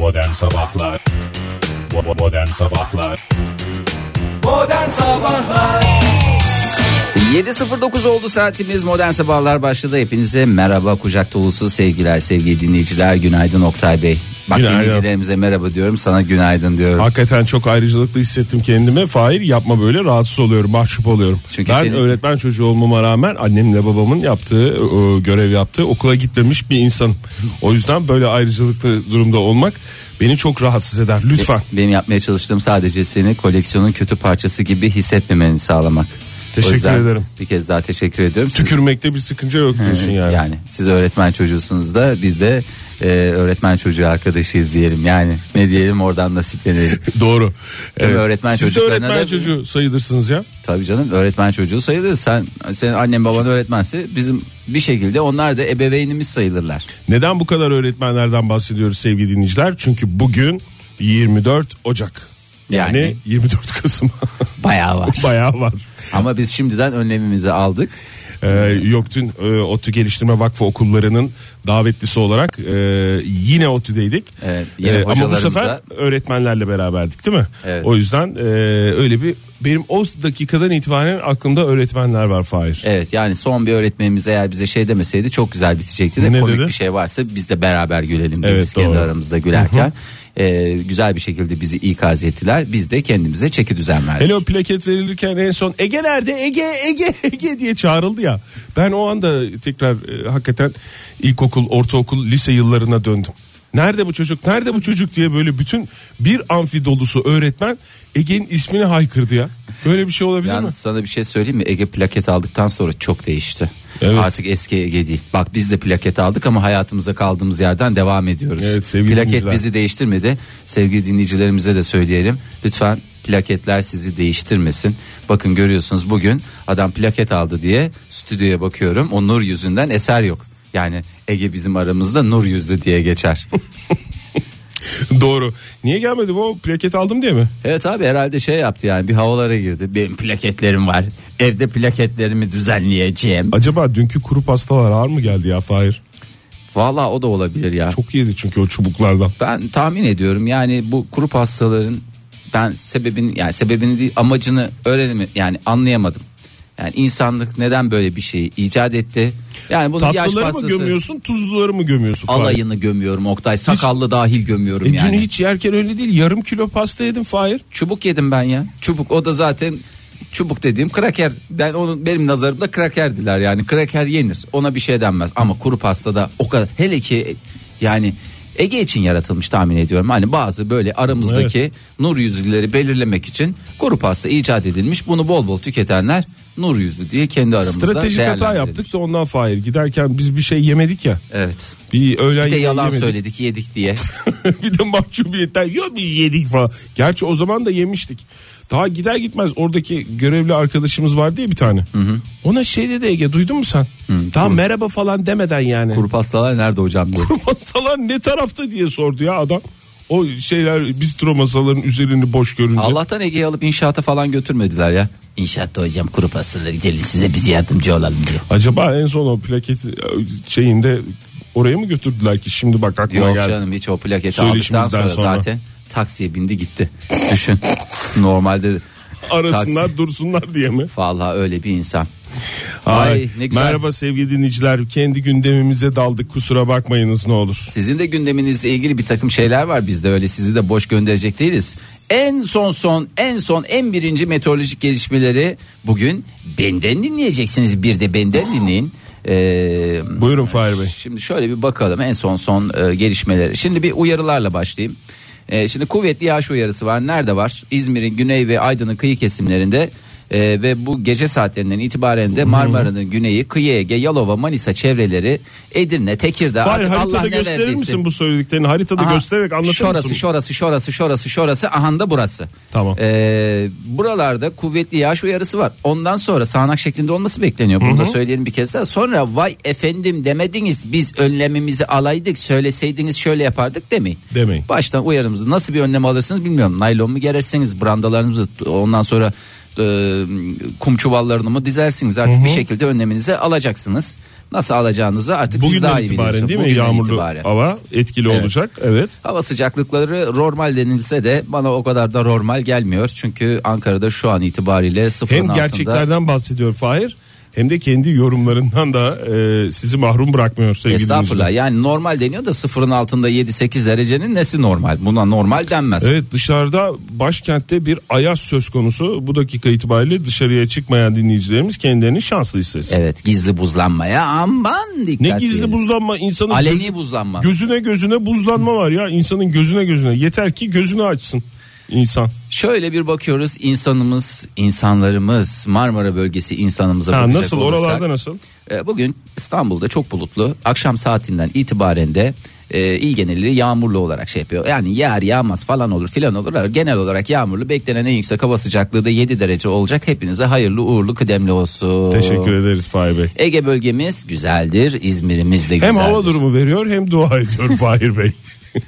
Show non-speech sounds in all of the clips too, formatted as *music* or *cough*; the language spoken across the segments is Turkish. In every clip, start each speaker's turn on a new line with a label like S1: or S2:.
S1: Modern Sabahlar. Modern Sabahlar.
S2: Modern Sabahlar.
S3: 7.09 oldu saatimiz. Modern sabahlar başladı. Hepinize merhaba. Kucak dolusu sevgiler sevgili dinleyiciler. Günaydın Oktay Bey bak
S4: Günaydın.
S3: dinleyicilerimize merhaba diyorum sana günaydın diyorum
S4: Hakikaten çok ayrıcalıklı hissettim kendimi. Fahir yapma böyle rahatsız oluyorum, mahcup oluyorum.
S3: Çünkü
S4: ben
S3: senin-
S4: öğretmen çocuğu olmama rağmen annemle babamın yaptığı, e, görev yaptığı okula gitmemiş bir insanım. O yüzden böyle ayrıcalıklı durumda olmak beni çok rahatsız eder. Lütfen.
S3: benim yapmaya çalıştığım sadece seni koleksiyonun kötü parçası gibi hissetmemeni sağlamak
S4: Teşekkür ederim.
S3: bir kez daha teşekkür ediyorum Siz-
S4: Tükürmekte bir sıkınca yok diyorsun yani.
S3: yani siz öğretmen çocuğusunuz da biz de e, öğretmen çocuğu arkadaşıyız diyelim yani ne diyelim oradan nasiplenelim *laughs*
S4: Doğru.
S3: Tabii öğretmen
S4: Siz de
S3: çocuklarına
S4: öğretmen
S3: da-
S4: çocuğu sayılırsınız ya.
S3: Tabii canım öğretmen çocuğu sayılır. Sen senin annen baban öğretmense bizim bir şekilde onlar da ebeveynimiz sayılırlar.
S4: Neden bu kadar öğretmenlerden bahsediyoruz sevgili dinleyiciler? Çünkü bugün 24 Ocak. Yani,
S3: Yani-
S4: 24 Kasım. *laughs*
S3: Bayağı var.
S4: Bayağı var.
S3: Ama biz şimdiden önlemimizi aldık.
S4: Ee, yok dün e, ODTÜ Geliştirme Vakfı okullarının davetlisi olarak e, yine ODTÜ'deydik.
S3: Evet, yine
S4: Ee, ama bu sefer öğretmenlerle beraberdik değil mi?
S3: Evet.
S4: O yüzden e, öyle bir benim o dakikadan itibaren aklımda öğretmenler var Fahir.
S3: Evet yani son bir öğretmenimiz eğer bize şey demeseydi çok güzel bitecekti de
S4: Ne
S3: komik
S4: dedi?
S3: bir şey varsa biz de beraber gülelim
S4: Evet,
S3: biz kendi
S4: doğru.
S3: aramızda gülerken. E, güzel bir şekilde bizi ikaz ettiler. Biz de kendimize çeki düzen verdik.
S4: Hele o plaket verilirken en son Ege nerede Ege Ege *laughs* Ege diye çağrıldı ya. Ben o anda tekrar e, hakikaten ilkokul, ortaokul, lise yıllarına döndüm. Nerede bu çocuk? Nerede bu çocuk diye böyle bütün bir amfi dolusu öğretmen Ege'nin ismini haykırdı ya. Böyle bir şey olabilir
S3: Yalnız
S4: mi?
S3: sana bir şey söyleyeyim mi? Ege plaket aldıktan sonra çok değişti.
S4: Evet.
S3: Artık eski Ege değil. Bak biz de plaket aldık ama hayatımıza kaldığımız yerden devam ediyoruz.
S4: Evet, sevgili
S3: plaket
S4: dinleyiciler.
S3: bizi değiştirmedi. Sevgili dinleyicilerimize de söyleyelim. Lütfen plaketler sizi değiştirmesin. Bakın görüyorsunuz bugün adam plaket aldı diye stüdyoya bakıyorum. O nur yüzünden eser yok. Yani Ege bizim aramızda nur yüzlü diye geçer. *laughs*
S4: Doğru. Niye gelmedi bu? Plaket aldım diye mi?
S3: evet abi herhalde şey yaptı yani bir havalara girdi. Benim plaketlerim var. Evde plaketlerimi düzenleyeceğim.
S4: Acaba dünkü kuru pastalar ağır mı geldi ya Fahir?
S3: Vallahi o da olabilir ya.
S4: Çok yedi çünkü o çubuklardan.
S3: Ben tahmin ediyorum yani bu kuru pastaların ben sebebini yani sebebini değil amacını öğrenemedim yani anlayamadım. Yani insanlık neden böyle bir şeyi icat etti? Yani bunu yaş
S4: Tatlıları mı
S3: pastası
S4: gömüyorsun tuzluları mı gömüyorsun Fahir?
S3: alayını gömüyorum Oktay sakallı dahil gömüyorum
S4: E,
S3: yani.
S4: Dün hiç yerken öyle değil yarım kilo pasta yedim Fahir.
S3: Çubuk yedim ben ya. Çubuk o da zaten çubuk dediğim kraker. Ben onun benim nazarımda krakerdiler yani. Kraker yenir. Ona bir şey denmez. Ama kuru pastada o kadar hele ki yani Ege için yaratılmış tahmin ediyorum. Hani bazı böyle aramızdaki nur yüzlüleri belirlemek için kuru pasta icat edilmiş. Bunu bol bol tüketenler nur yüzlü diye kendi aramızda
S4: Stratejik hata yaptık da ondan Fahir. Giderken biz bir şey yemedik ya.
S3: Evet.
S4: Bir öğlen
S3: Bir de yalan
S4: yemedik.
S3: söyledik yedik diye. *laughs*
S4: bir de mahcubiyetten yok biz yedik falan. Gerçi o zaman da yemiştik. Daha gider gitmez oradaki görevli arkadaşımız vardı ya bir tane. Ona şey dedi Ege duydun mu sen? Daha merhaba falan demeden yani.
S3: kuru pastalar nerede hocam diye.
S4: masalar ne tarafta diye sordu ya adam. O şeyler bistro masaların üzerini boş görünce.
S3: Allah'tan Ege'yi alıp inşaata falan götürmediler ya. İnşaatta hocam kuru pastaları gidelim size biz yardımcı olalım diyor.
S4: Acaba en son o plaket e, şeyinde oraya mı götürdüler ki şimdi bak aklıma
S3: Yok
S4: geldi.
S3: canım hiç o plaketi aldıktan sonra,
S4: sonra.
S3: zaten taksiye bindi gitti. Düşün *laughs* normalde
S4: Arasınlar dursunlar diye mi?
S3: vallahi öyle bir insan.
S4: Ay,
S3: Ay, ne güzel.
S4: Merhaba sevgili dinleyiciler. Kendi gündemimize daldık. Kusura bakmayınız ne olur.
S3: Sizin de gündeminizle ilgili bir takım şeyler var bizde öyle sizi de boş gönderecek değiliz. En son son en son en birinci meteorolojik gelişmeleri bugün benden dinleyeceksiniz bir de benden dinleyin. Ee,
S4: Buyurun Fahir Bey.
S3: Şimdi şöyle bir bakalım en son son e, gelişmeleri. Şimdi bir uyarılarla başlayayım. E, şimdi kuvvetli yağış uyarısı var. Nerede var? İzmir'in güney ve Aydın'ın kıyı kesimlerinde e, ve bu gece saatlerinden itibaren de Marmara'nın güneyi, Kıyı Ege, Yalova, Manisa çevreleri, Edirne, Tekirdağ. Artık
S4: haritada
S3: Allah ne
S4: gösterir
S3: verdiyse.
S4: misin bu söylediklerini? Haritada
S3: Aha,
S4: göstererek anlatır
S3: şorası,
S4: mısın?
S3: Şorası, şorası, şorası, şorası, aha da burası.
S4: Tamam.
S3: Ee, buralarda kuvvetli yağış uyarısı var. Ondan sonra sağanak şeklinde olması bekleniyor. Bunu da söyleyelim bir kez daha. Sonra vay efendim demediniz biz önlemimizi alaydık söyleseydiniz şöyle yapardık demeyin.
S4: Demeyin.
S3: Baştan uyarımızı nasıl bir önlem alırsınız bilmiyorum. Naylon mu gerersiniz brandalarınızı ondan sonra e, kum çuvallarını mı dizersiniz artık bir şekilde önleminizi alacaksınız. Nasıl alacağınızı artık siz
S4: Bugünden
S3: daha iyi
S4: itibaren
S3: biliyorsunuz.
S4: değil mi?
S3: Bugünden
S4: Yağmurlu
S3: itibaren.
S4: hava etkili
S3: Evet.
S4: olacak. Evet.
S3: Hava sıcaklıkları normal denilse de bana o kadar da normal gelmiyor. Çünkü Ankara'da şu an itibariyle sıfırın
S4: Hem
S3: altında.
S4: gerçeklerden bahsediyor Fahir hem de kendi yorumlarından da e, sizi mahrum bırakmıyor sevgili
S3: Estağfurullah
S4: dinleyiciler.
S3: yani normal deniyor da sıfırın altında 7-8 derecenin nesi normal? Buna normal denmez.
S4: Evet dışarıda başkentte bir ayaz söz konusu. Bu dakika itibariyle dışarıya çıkmayan dinleyicilerimiz kendilerini şanslı hissetsin.
S3: Evet gizli buzlanmaya aman dikkat
S4: Ne gizli
S3: diyelim.
S4: buzlanma insanın
S3: Aleni buzlanma.
S4: gözüne gözüne buzlanma var ya insanın gözüne gözüne yeter ki gözünü açsın insan.
S3: Şöyle bir bakıyoruz insanımız, insanlarımız Marmara bölgesi insanımıza
S4: Ha,
S3: bakacak
S4: nasıl
S3: olursak,
S4: oralarda nasıl?
S3: e, Bugün İstanbul'da çok bulutlu. Akşam saatinden itibaren de e, il geneli yağmurlu olarak şey yapıyor. Yani yağar yağmaz falan olur filan olur. Genel olarak yağmurlu beklenen en yüksek hava sıcaklığı da 7 derece olacak. Hepinize hayırlı uğurlu kıdemli olsun.
S4: Teşekkür ederiz Fahir Bey.
S3: Ege bölgemiz güzeldir. İzmir'imiz de
S4: Hem
S3: güzeldir.
S4: hava durumu veriyor hem dua ediyor Fahir Bey. *laughs*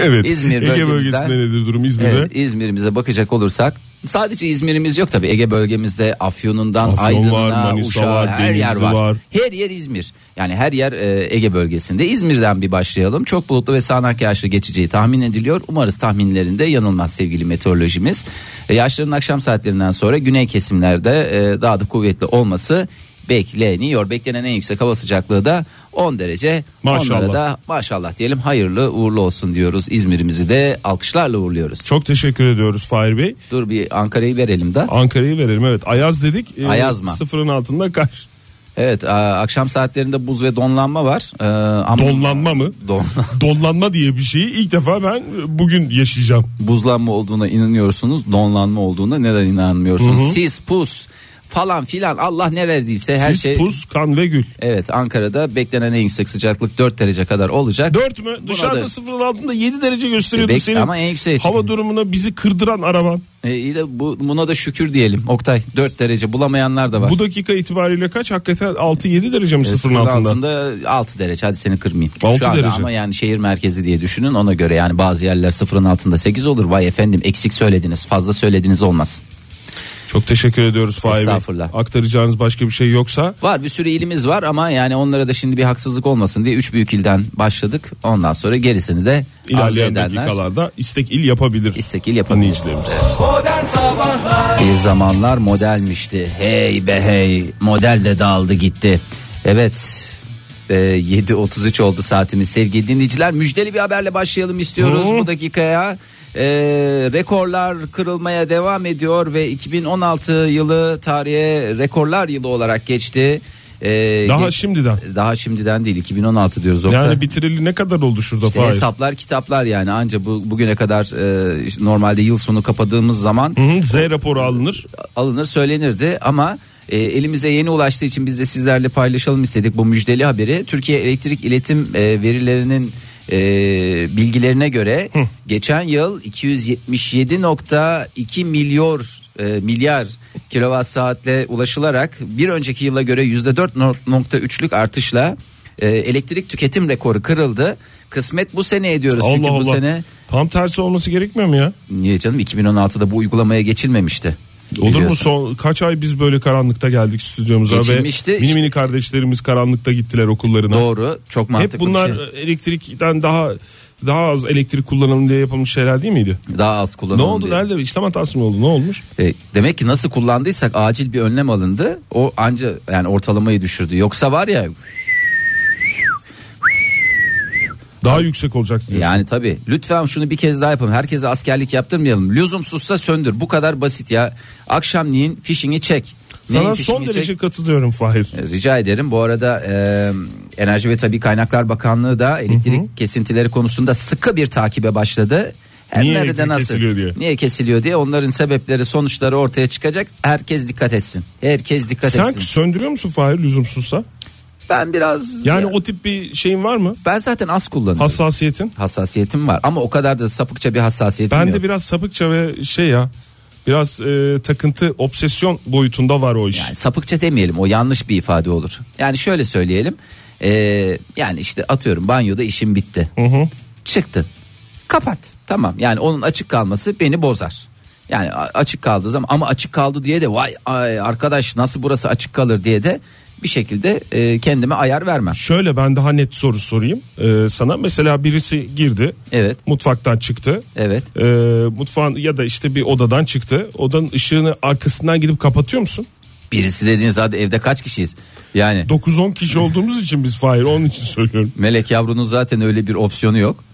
S4: *laughs* evet.
S3: İzmir
S4: Ege bölgesinde nedir durum İzmir'de?
S3: Evet, İzmir'imize bakacak olursak sadece İzmir'imiz yok tabi Ege bölgemizde Afyon'undan
S4: Afyon
S3: Aydın'ına
S4: var, Manisa
S3: Uşak'a
S4: var,
S3: her yer var.
S4: var.
S3: Her yer İzmir. Yani her yer e, Ege bölgesinde. İzmir'den bir başlayalım. Çok bulutlu ve sağanak yağışlı geçeceği tahmin ediliyor. Umarız tahminlerinde yanılmaz sevgili meteorolojimiz. E, yağışların akşam saatlerinden sonra güney kesimlerde e, daha da kuvvetli olması bekleniyor. Beklenen en yüksek hava sıcaklığı da 10 derece.
S4: Maşallah.
S3: Onlara da maşallah diyelim hayırlı uğurlu olsun diyoruz. İzmir'imizi de alkışlarla uğurluyoruz.
S4: Çok teşekkür ediyoruz Fahir Bey.
S3: Dur bir Ankara'yı verelim de.
S4: Ankara'yı verelim evet. Ayaz dedik. Ee,
S3: Ayaz mı?
S4: Sıfırın altında kaç?
S3: Evet akşam saatlerinde buz ve donlanma var. Ee, ama
S4: Donlanma mı?
S3: Don- *laughs*
S4: Donlanma diye bir şeyi ilk defa ben bugün yaşayacağım.
S3: buzlanma olduğuna inanıyorsunuz. Donlanma olduğuna neden inanmıyorsunuz?
S4: Hı hı.
S3: Sis, pus falan filan Allah ne verdiyse her
S4: Sis,
S3: şey.
S4: puz, kan ve gül.
S3: Evet Ankara'da beklenen en yüksek sıcaklık 4 derece kadar olacak.
S4: 4 mü?
S3: Buna
S4: Dışarıda
S3: da-
S4: sıfırın altında 7 derece gösteriyordu
S3: Bek-
S4: senin.
S3: ama en yükseğe
S4: Hava
S3: çıkın.
S4: durumuna bizi kırdıran araban.
S3: E, iyi de bu, buna da şükür diyelim. Oktay 4 derece bulamayanlar da var.
S4: Bu dakika itibariyle kaç? Hakikaten 6-7 derece mi
S3: E,
S4: sıfırın altında?
S3: 6 derece hadi seni kırmayayım.
S4: 6
S3: Şu
S4: derece.
S3: Ama yani şehir merkezi diye düşünün ona göre yani bazı yerler sıfırın altında 8 olur. Vay efendim eksik söylediniz fazla söylediniz olmasın.
S4: Çok teşekkür ediyoruz Fahir Bey.
S3: Estağfurullah.
S4: Aktaracağınız başka bir şey yoksa
S3: Var bir sürü ilimiz var ama yani onlara da şimdi bir haksızlık olmasın diye 3 büyük ilden başladık. Ondan sonra gerisini de
S4: ilerleyen dakikalarda istek il yapabilir.
S3: istek il
S2: Sabahlar
S3: Bir zamanlar modelmişti. Hey be hey model de dağıldı gitti. Evet e, 7.33 oldu saatimiz sevgili dinleyiciler. Müjdeli bir haberle başlayalım istiyoruz
S4: Hı.
S3: bu dakikaya. E, rekorlar kırılmaya devam ediyor ve 2016 yılı tarihe rekorlar yılı olarak geçti. E,
S4: Daha
S3: geç-
S4: şimdiden.
S3: daha şimdiden değil 2016 diyoruz. Oktay.
S4: Yani bitireli ne kadar oldu şurada
S3: İşte
S4: Fahir?
S3: hesaplar kitaplar yani anca bu bugüne kadar e, işte normalde yıl sonu kapadığımız zaman
S4: Hı hı, Z raporu alınır.
S3: alınır söylenirdi ama e, elimize yeni ulaştığı için biz de sizlerle paylaşalım istedik bu müjdeli haberi. Türkiye Elektrik İletim e, verilerinin e, bilgilerine göre geçen yıl 277.2 milyon e, milyar kilowatt saatle ulaşılarak bir önceki yıla göre %4.3'lük artışla e, elektrik tüketim rekoru kırıldı. Kısmet bu sene ediyoruz çünkü
S4: Allah
S3: bu
S4: Allah.
S3: sene
S4: Tam tersi olması gerekmiyor mu ya?
S3: niye canım 2016'da bu uygulamaya geçilmemişti.
S4: Olur mu son kaç ay biz böyle karanlıkta geldik stüdyomuza
S3: Geçilmişti.
S4: ve mini mini kardeşlerimiz karanlıkta gittiler okullarına.
S3: Doğru çok mantıklı
S4: Hep bunlar
S3: bir şey.
S4: elektrikten daha daha az elektrik kullanalım diye yapılmış şeyler değil miydi?
S3: Daha az
S4: Ne
S3: kullanalım
S4: oldu?
S3: diye.
S4: Nerede? İşlem hatası mı oldu? Ne olmuş?
S3: E, demek ki nasıl kullandıysak acil bir önlem alındı. O anca yani ortalamayı düşürdü. Yoksa var ya
S4: Daha yüksek olacak diyorsun.
S3: yani tabi lütfen şunu bir kez daha yapalım. Herkese askerlik yaptırmayalım. Lüzumsuzsa söndür. Bu kadar basit ya. Akşamleyin fişini çek. Neyin
S4: Sana
S3: fişini
S4: son
S3: çek?
S4: derece katılıyorum Fahir.
S3: E, Rica ederim. Bu arada e, Enerji ve Tabi Kaynaklar Bakanlığı da elektrik kesintileri konusunda sıkı bir takibe başladı. Her
S4: Niye
S3: nerede
S4: elektrik kesiliyor diye.
S3: Niye kesiliyor diye onların sebepleri sonuçları ortaya çıkacak. Herkes dikkat etsin. Herkes dikkat
S4: Sen
S3: etsin.
S4: söndürüyor musun Fahir lüzumsuzsa?
S3: Ben biraz
S4: Yani
S3: ya-
S4: o tip bir şeyin var mı?
S3: ben zaten az kullanıyorum.
S4: Hassasiyetin?
S3: Hassasiyetim var ama o kadar da sapıkça bir hassasiyetim
S4: Ben
S3: yok.
S4: de biraz sapıkça ve şey ya biraz e, takıntı obsesyon boyutunda var o iş.
S3: Yani sapıkça demeyelim o yanlış bir ifade olur. Yani şöyle söyleyelim. Ee, yani işte atıyorum banyoda işim bitti. Çıktın. Kapat. Tamam yani onun açık kalması beni bozar. Yani a- açık kaldığı zaman ama açık kaldı diye de vay ay, arkadaş nasıl burası açık kalır diye de bir şekilde e, kendime ayar vermem.
S4: Şöyle ben daha net soru sorayım e, sana. Mesela birisi girdi.
S3: Evet.
S4: Mutfaktan çıktı.
S3: Evet.
S4: E, mutfağın ya da işte bir odadan çıktı. Odanın ışığını arkasından gidip kapatıyor musun?
S3: Birisi dediğin zaten evde kaç kişiyiz? Yani
S4: 9-10 kişi olduğumuz için biz Fahir onun için söylüyorum.
S3: Melek yavrunun zaten öyle bir opsiyonu yok.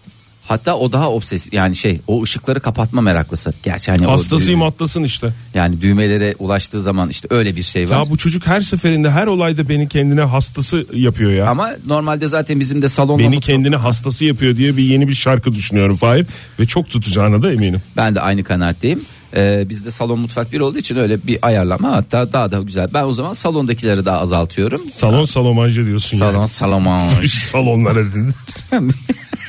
S3: Hatta o daha obsesif yani şey o ışıkları kapatma meraklısı. Gerçi hani
S4: Hastasıyım atlasın işte.
S3: yani düğmelere ulaştığı zaman işte öyle bir şey var.
S4: Ya bu çocuk her seferinde her olayda beni kendine hastası yapıyor ya.
S3: Ama normalde zaten bizim de salonda
S4: Beni
S3: mutfak-
S4: kendine hastası yapıyor diye bir yeni bir şarkı düşünüyorum Fahir. Ve çok tutacağına da eminim.
S3: ben de aynı kanaatteyim. Ee, bizde salon mutfak bir olduğu için öyle bir ayarlama hatta daha da güzel. Ben o zaman salondakileri daha azaltıyorum.
S4: Salon salomanje diyorsun
S3: Salon
S4: yani.
S3: salon *laughs*
S4: Salonlara dedin. *laughs*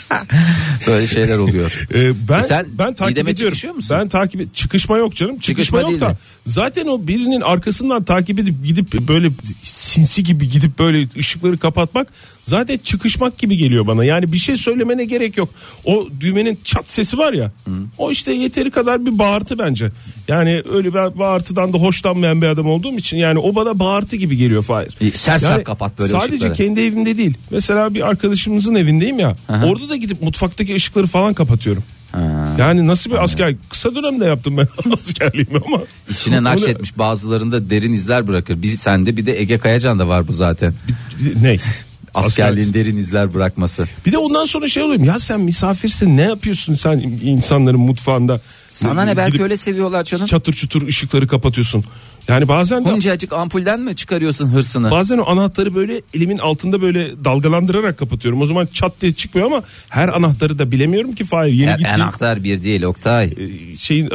S4: *laughs*
S3: böyle şeyler oluyor. *laughs*
S4: Ee, ben
S3: E sen
S4: ben takip ediyorum.
S3: musun?
S4: Ben takip çıkışma yok canım. Çıkışma,
S3: Çıkışma
S4: yok da.
S3: mi?
S4: Zaten o birinin arkasından takip edip gidip böyle sinsi gibi gidip böyle ışıkları kapatmak zaten çıkışmak gibi geliyor bana. Yani bir şey söylemene gerek yok. O düğmenin çat sesi var ya. O işte yeteri kadar bir bağırtı bence. Yani öyle bir bağırtıdan da hoşlanmayan bir adam olduğum için yani o bana bağırtı gibi geliyor Fahir.
S3: E, sert sert kapat böyle
S4: Sadece
S3: ışıkları.
S4: kendi evimde değil. Mesela bir arkadaşımızın evindeyim ya. Orada da gidip mutfaktaki ışıkları falan kapatıyorum. Yani nasıl bir asker kısa dönemde yaptım ben *laughs* askerliğimi ama
S3: İçine nakşetmiş bazılarında derin izler bırakır. Bir sende bir de Ege Kayacan da var bu zaten.
S4: ne? *laughs*
S3: Askerliğin derin izler bırakması.
S4: Bir de ondan sonra şey oluyorum ya sen misafirsin ne yapıyorsun sen insanların mutfağında
S3: Sana ne belki öyle seviyorlar canım.
S4: çatır çutur ışıkları kapatıyorsun. Yani bazen de
S3: Buncacık ampulden mi çıkarıyorsun hırsını?
S4: Bazen o anahtarı böyle elimin altında böyle dalgalandırarak kapatıyorum. O zaman çat diye çıkmıyor ama her anahtarı da bilemiyorum ki Fahir. Yeni
S3: Her
S4: gittiğim
S3: anahtar bir değil Oktay.
S4: e, şeyin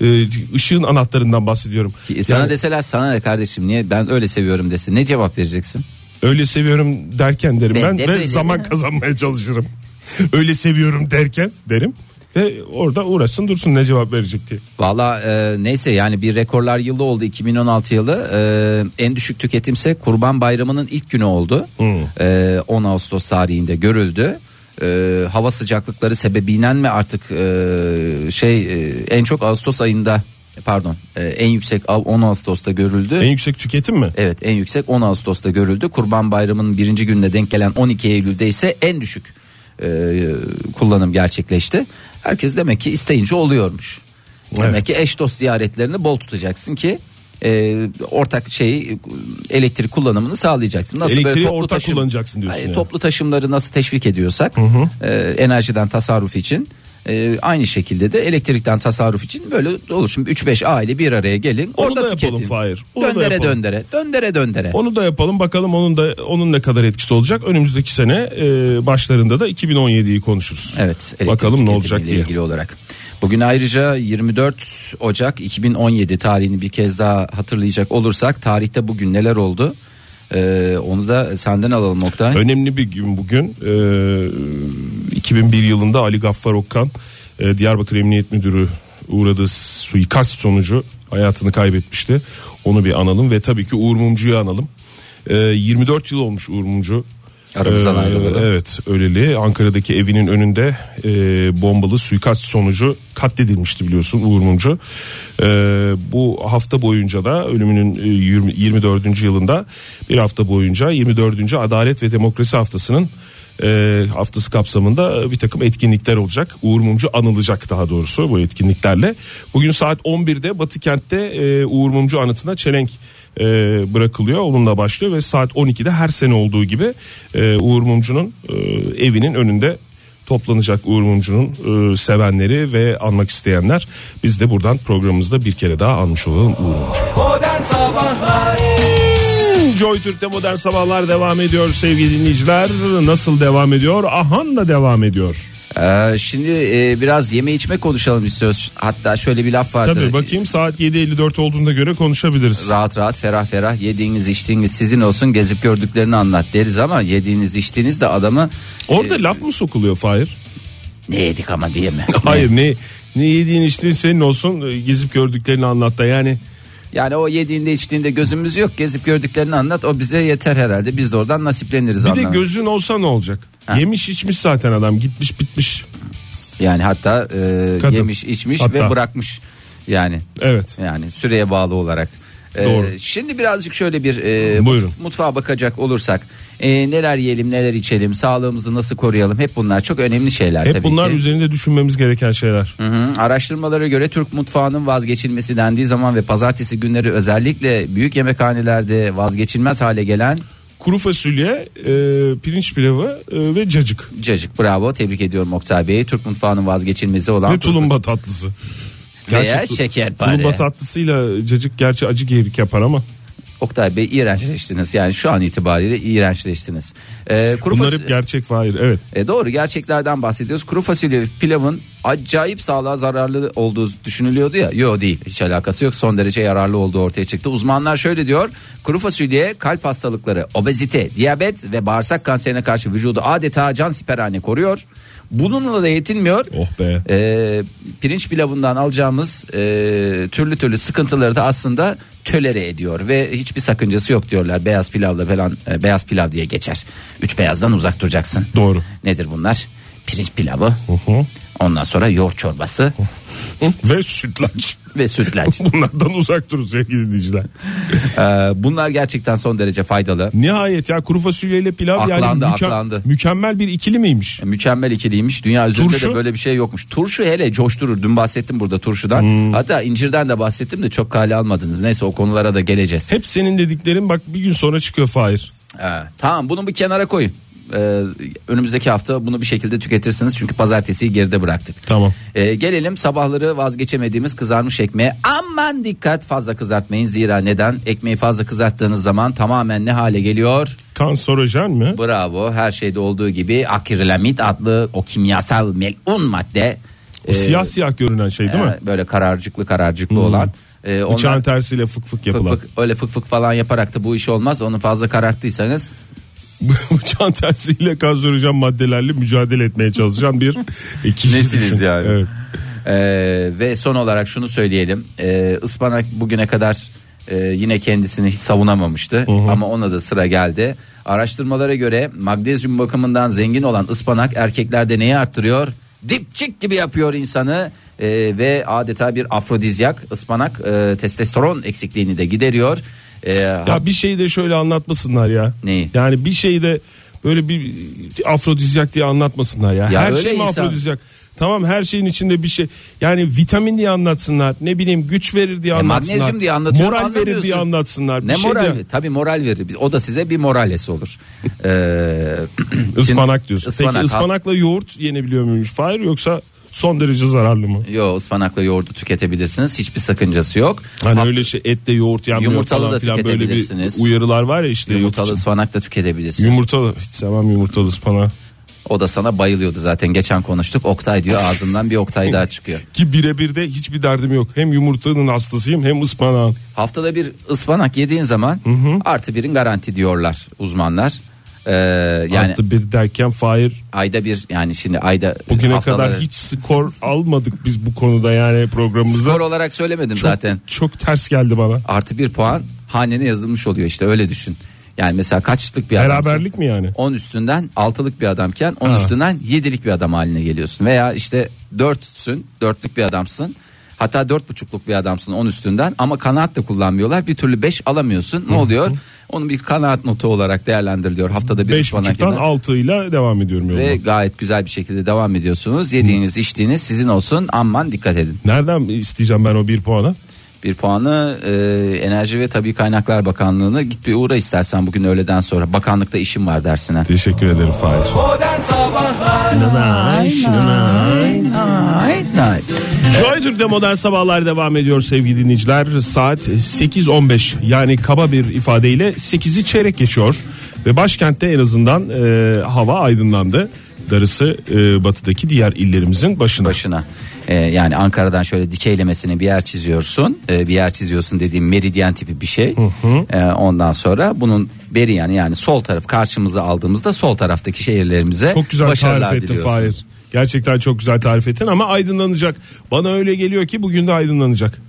S4: e, ışığın anahtarından bahsediyorum.
S3: Sana
S4: Yani
S3: deseler sana ne kardeşim niye ben öyle seviyorum desin ne cevap vereceksin?
S4: öyle seviyorum derken derim
S3: Ben
S4: ben,
S3: de
S4: ve zaman
S3: ya. *laughs*
S4: kazanmaya çalışırım. öyle seviyorum derken derim ve orada uğraşsın dursun ne cevap verecek diye.
S3: Valla e, neyse yani bir rekorlar yılı oldu 2016 yılı E, en düşük tüketimse Kurban Bayramı'nın ilk günü oldu E, 10 Ağustos tarihinde görüldü. E, hava sıcaklıkları sebebiyle mi artık e, şey e, en çok Ağustos ayında pardon e, en yüksek av 10 Ağustos'ta görüldü.
S4: En yüksek tüketim mi?
S3: Evet en yüksek 10 Ağustos'ta görüldü. Kurban Bayramı'nın birinci gününe denk gelen 12 Eylül'de ise en düşük e, kullanım gerçekleşti. Herkes demek ki isteyince oluyormuş. Demek
S4: Evet.
S3: ki eş dost ziyaretlerini bol tutacaksın ki e, ortak şeyi elektrik kullanımını sağlayacaksın. Nasıl böyle
S4: Elektriği
S3: toplu
S4: ortak
S3: taşım-
S4: kullanacaksın diyorsun yani.
S3: Toplu taşımları nasıl teşvik ediyorsak e, enerjiden tasarruf için e, aynı şekilde de elektrikten tasarruf için böyle olur. Şimdi 3-5 aile bir araya gelin.
S4: Onu
S3: orada
S4: da yapalım
S3: tüketin.
S4: Fahir, onu da
S3: Döndere
S4: yapalım.
S3: döndere. Döndere döndere.
S4: Onu da yapalım bakalım onun da onun ne kadar etkisi olacak. Önümüzdeki sene e, başlarında da 2017'yi konuşuruz.
S3: Evet.
S4: Bakalım ne olacak diye.
S3: ilgili olarak. Bugün ayrıca 24 Ocak 2017 tarihini bir kez daha hatırlayacak olursak tarihte bugün neler oldu? Ee, onu da senden alalım Oktay.
S4: Önemli bir gün bugün. Ee, 2001 yılında Ali Gaffar Okkan e, Diyarbakır Emniyet Müdürü uğradığı suikast sonucu hayatını kaybetmişti. Onu bir analım ve tabii ki Uğur Mumcu'yu analım. Ee, 24 yıl olmuş Uğur Mumcu.
S3: Aramızdan
S4: Ee,
S3: ayrılalı.
S4: Evet öyleli Ankara'daki evinin önünde e, bombalı suikast sonucu katledilmişti biliyorsun Uğur Mumcu. Ee, bu hafta boyunca da ölümünün e, 20 24. yılında bir hafta boyunca 24. Adalet ve Demokrasi haftasının e, haftası kapsamında bir takım etkinlikler olacak. Uğur Mumcu anılacak daha doğrusu bu etkinliklerle. Bugün saat 11'de Batı kentte e, Uğur Mumcu anıtına çelenk e, bırakılıyor. Onunla başlıyor ve saat 12'de her sene olduğu gibi e, Uğur Mumcu'nun e, evinin önünde toplanacak Uğur Mumcu'nun e, sevenleri ve anmak isteyenler. Biz de buradan programımızda bir kere daha anmış olalım Uğur Mumcu.
S2: Modern Sabahlar
S4: Joy Türk'te modern sabahlar devam ediyor sevgili dinleyiciler. Nasıl devam ediyor? Ahan'la devam ediyor.
S3: Ee, şimdi e, biraz yeme içme konuşalım istiyoruz. Hatta şöyle bir laf vardı.
S4: Tabii bakayım saat 7.54 olduğunda göre konuşabiliriz.
S3: Rahat rahat ferah ferah yediğiniz içtiğiniz sizin olsun gezip gördüklerini anlat deriz ama yediğiniz içtiğiniz de adamı
S4: Orada laf mı sokuluyor Fahir?
S3: ne yedik ama diye mi?
S4: Hayır ne ne yediğin içtiğin senin olsun e, gezip gördüklerini anlat da yani
S3: Yani o yediğinde içtiğinde gözümüz yok gezip gördüklerini anlat o bize yeter herhalde biz de oradan nasipleniriz
S4: bir de
S3: anlamı.
S4: gözün olsa ne olacak?
S3: Ha.
S4: Yemiş içmiş zaten adam gitmiş bitmiş.
S3: Yani hatta e,
S4: Kadın.
S3: yemiş içmiş
S4: Hatta.
S3: ve bırakmış yani
S4: Evet.
S3: yani süreye bağlı olarak. Ee,
S4: Doğru.
S3: Şimdi birazcık şöyle bir e,
S4: Buyurun.
S3: mutfağa bakacak olursak e, neler yiyelim neler içelim sağlığımızı nasıl koruyalım hep bunlar çok önemli şeyler
S4: Hep
S3: tabii
S4: bunlar
S3: ki.
S4: üzerinde düşünmemiz gereken şeyler.
S3: Hı hı. Araştırmalara göre Türk mutfağının vazgeçilmesi dendiği zaman ve pazartesi günleri özellikle büyük yemekhanelerde vazgeçilmez hale gelen
S4: Kuru fasulye, e, pirinç pilavı e, ve cacık.
S3: cacık bravo tebrik ediyorum Oktay Bey Türk mutfağının vazgeçilmezi olan
S4: Ve tulumba tatlısı.
S3: Veya
S4: Gerçi tu-
S3: şekerpare.
S4: Tulumba tatlısıyla cacık gerçi acı gerik yapar ama.
S3: Oktay Bey iğrençleştiniz yani şu an itibariyle iğrençleştiniz. Ee, kuru
S4: Bunlar
S3: fas-
S4: hep gerçek Fahir. Evet.
S3: E, doğru gerçeklerden bahsediyoruz. Kuru fasulye pilavın acayip sağlığa zararlı olduğu düşünülüyordu ya. Yok değil hiç alakası yok son derece yararlı olduğu ortaya çıktı. Uzmanlar şöyle diyor kuru fasulye kalp hastalıkları, obezite, diyabet ve bağırsak kanserine karşı vücudu adeta can siperhane koruyor. Bununla da yetinmiyor.
S4: Oh be.
S3: E, pirinç pilavından alacağımız e, türlü türlü sıkıntıları da aslında tölere ediyor ve hiçbir sakıncası yok diyorlar. Beyaz pilavla falan e, beyaz pilav diye geçer. Üç beyazdan uzak duracaksın.
S4: Doğru.
S3: Nedir bunlar? Pirinç pilavı.
S4: hı.
S3: Ondan sonra yoğurt çorbası
S4: Ve sütlaç. *laughs*
S3: ve sütlaç. *laughs*
S4: Bunlardan uzak durun sevgili dinleyiciler.
S3: Ee, bunlar gerçekten son derece faydalı.
S4: Nihayet ya kuru fasulyeyle pilav yani
S3: Aklandı,
S4: müke-
S3: aklandı.
S4: mükemmel bir ikili miymiş?
S3: Mükemmel ikiliymiş. Dünya üzerinde
S4: Turşu?
S3: de böyle bir şey yokmuş. Turşu hele coşturur. Dün bahsettim burada turşudan.
S4: Hmm.
S3: Hatta incirden de bahsettim de çok kale almadınız. Neyse o konulara da geleceğiz.
S4: Hep senin dediklerin bak bir gün sonra çıkıyor Fahir.
S3: Ee, tamam bunu bir kenara koyun. Ee, önümüzdeki hafta bunu bir şekilde tüketirsiniz çünkü pazartesiyi geride bıraktık.
S4: Tamam.
S3: Ee, gelelim sabahları vazgeçemediğimiz kızarmış ekmeğe. Aman dikkat fazla kızartmayın zira neden? Ekmeği fazla kızarttığınız zaman tamamen ne hale geliyor?
S4: Kanserojen mi?
S3: Bravo her şeyde olduğu gibi akrilamid adlı o kimyasal melun madde.
S4: O siyah siyah görünen şey değil mi? Hmm.
S3: e, Böyle kararcıklı kararcıklı olan. E, onlar
S4: Bıçağın tersiyle fık fık
S3: fık
S4: yapılan.
S3: fık, öyle fık fık falan yaparak da bu iş olmaz. Onu fazla kararttıysanız *laughs*
S4: Bıçağın tersiyle kanserojen maddelerle mücadele etmeye çalışan bir e, kişi
S3: Nesiniz yani?
S4: Evet.
S3: Ee, ve son olarak şunu söyleyelim. Ee, ıspanak bugüne kadar e, yine kendisini hiç savunamamıştı. Ama ona da sıra geldi. Araştırmalara göre magnezyum bakımından zengin olan ıspanak erkeklerde neyi arttırıyor? Dipçik gibi yapıyor insanı Ee, ve adeta bir afrodizyak ıspanak e, testosteron eksikliğini de gideriyor. Ee,
S4: Ya bir şeyi de şöyle anlatmasınlar ya.
S3: Neyi?
S4: Yani bir şeyi de böyle bir afrodizyak diye anlatmasınlar ya.
S3: Ya
S4: her şey mi
S3: insan-
S4: afrodizyak? Tamam her şeyin içinde bir şey. Yani vitamin diye anlatsınlar. Ne bileyim güç verir diye
S3: E,
S4: anlatsınlar.
S3: magnezyum diye anlatıyor,
S4: Moral verir diye anlatsınlar. Bir
S3: ne
S4: şey
S3: moral?
S4: diye-
S3: Tabii moral verir. O da size bir moralesi olur. *laughs* Ee, *clears throat*
S4: Ispanak diyorsun.
S3: ıspanak,
S4: Peki ıspanakla yoğurt yenebiliyor muymuş? Fahir yoksa son derece zararlı mı?
S3: Yo ıspanakla yoğurdu tüketebilirsiniz. Hiçbir sakıncası yok.
S4: Hani
S3: Haft-
S4: öyle şey etle yoğurt yenmiyor
S3: Yumurtalı
S4: falan
S3: da
S4: filan böyle bir
S3: tüketebilirsiniz.
S4: uyarılar var ya işte
S3: yumurtalı ıspanak da tüketebilirsiniz.
S4: Yumurtalı hiç sevmem yumurtalı ıspanağı.
S3: O da sana bayılıyordu zaten. Geçen konuştuk. Oktay diyor ağzından bir Oktay daha çıkıyor. *laughs*
S4: Ki birebir de hiçbir derdim yok. Hem yumurtanın hastasıyım hem ıspanağın.
S3: Haftada bir ıspanak yediğin zaman artı birin garanti diyorlar uzmanlar. Ee, yani
S4: Artı bir derken Fahir
S3: ayda bir yani şimdi ayda
S4: bugüne
S3: haftaları-
S4: kadar hiç skor almadık biz bu konuda yani programımızda.
S3: skor olarak söylemedim
S4: çok,
S3: zaten.
S4: Çok ters geldi bana.
S3: Artı bir puan hanene yazılmış oluyor işte öyle düşün. Yani mesela kaçlık bir adamsın?
S4: Beraberlik mi yani?
S3: 10 üstünden 6'lık bir adamken 10
S4: Ha.
S3: üstünden 7'lik bir adam haline geliyorsun. Veya işte 4'sün 4'lük bir adamsın. Hatta 4,5'luk bir adamsın 10 üstünden ama kanaat da kullanmıyorlar. Bir türlü 5 alamıyorsun. Ne oluyor? Onu bir kanaat notu olarak değerlendiriliyor. Haftada bir ıspanak
S4: 5.5'tan
S3: yenen.
S4: 6 ile devam ediyorum yoluma.
S3: ve gayet güzel bir şekilde devam ediyorsunuz. Yediğiniz, içtiğiniz sizin olsun. Aman dikkat edin.
S4: Nereden isteyeceğim ben o bir puanı?
S3: Bir puanı e, Enerji ve Tabii Kaynaklar Bakanlığı'na git bir uğra istersen bugün öğleden sonra. Bakanlıkta işim var dersine.
S4: Teşekkür ederim Fahir.
S2: Modern Sabahlar
S4: Joy Türk'te modern sabahlar devam ediyor sevgili dinleyiciler. Saat 8.15 yani kaba bir ifadeyle 8'i çeyrek geçiyor. Ve başkentte en azından e, hava aydınlandı. Darısı e, batıdaki diğer illerimizin başına.
S3: başına. Ee, yani Ankara'dan şöyle dikeylemesine bir yer çiziyorsun. Ee, bir yer çiziyorsun dediğim meridyen tipi bir şey. Ee, ondan sonra bunun beri yani yani sol taraf karşımıza aldığımızda sol taraftaki şehirlerimize
S4: Çok güzel tarif ettin. Fahir. Gerçekten çok güzel tarif ettin ama aydınlanacak. Bana öyle geliyor ki bugün de aydınlanacak.